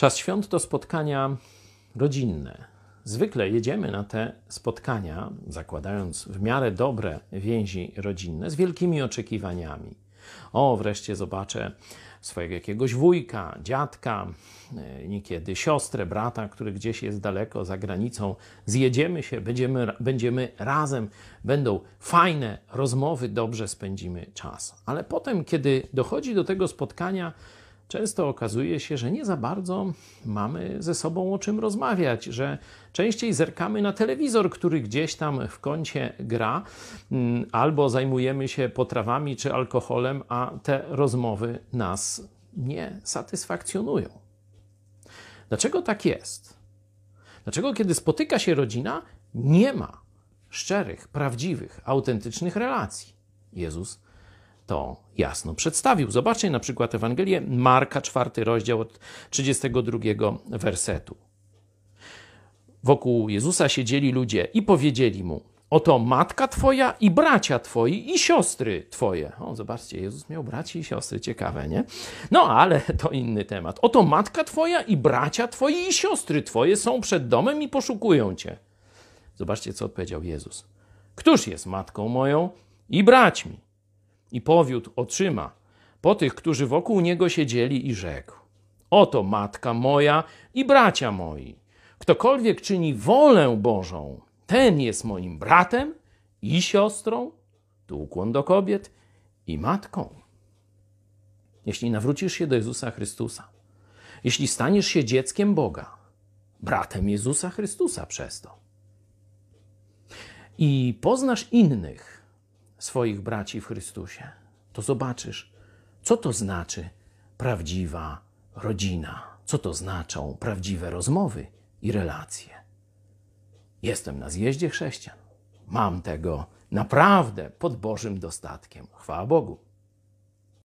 Czas świąt to spotkania rodzinne. Zwykle jedziemy na te spotkania, zakładając w miarę dobre więzi rodzinne, z wielkimi oczekiwaniami. O, wreszcie zobaczę swojego jakiegoś wujka, dziadka, e, niekiedy siostrę, brata, który gdzieś jest daleko za granicą. Zjedziemy się, będziemy, będziemy razem, będą fajne rozmowy, dobrze spędzimy czas. Ale potem, kiedy dochodzi do tego spotkania, często okazuje się, że nie za bardzo mamy ze sobą o czym rozmawiać, że częściej zerkamy na telewizor, który gdzieś tam w kącie gra, mm, albo zajmujemy się potrawami czy alkoholem, a te rozmowy nas nie satysfakcjonują. Dlaczego tak jest? Dlaczego, kiedy spotyka się rodzina, nie ma szczerych, prawdziwych, autentycznych relacji? Jezus to jasno przedstawił. Zobaczcie na przykład Ewangelię Marka, czwarty rozdział od 32 wersetu. Wokół Jezusa siedzieli ludzie i powiedzieli mu: Oto matka twoja i bracia twoi i siostry twoje. O, zobaczcie, Jezus miał braci i siostry, ciekawe, nie? No, ale to inny temat. Oto matka twoja i bracia twoi i siostry twoje są przed domem i poszukują cię. Zobaczcie, co odpowiedział Jezus. Któż jest matką moją i braćmi? I powiódł oczyma po tych, którzy wokół niego siedzieli i rzekł: Oto matka moja i bracia moi. Ktokolwiek czyni wolę Bożą, ten jest moim bratem i siostrą, tu ukłon do kobiet, i matką. Jeśli nawrócisz się do Jezusa Chrystusa, jeśli staniesz się dzieckiem Boga, bratem Jezusa Chrystusa przez to, i poznasz innych, swoich braci w Chrystusie, to zobaczysz, co to znaczy prawdziwa rodzina, co to znaczą prawdziwe rozmowy i relacje. Jestem na zjeździe chrześcijan. Mam tego naprawdę pod Bożym dostatkiem. Chwała Bogu.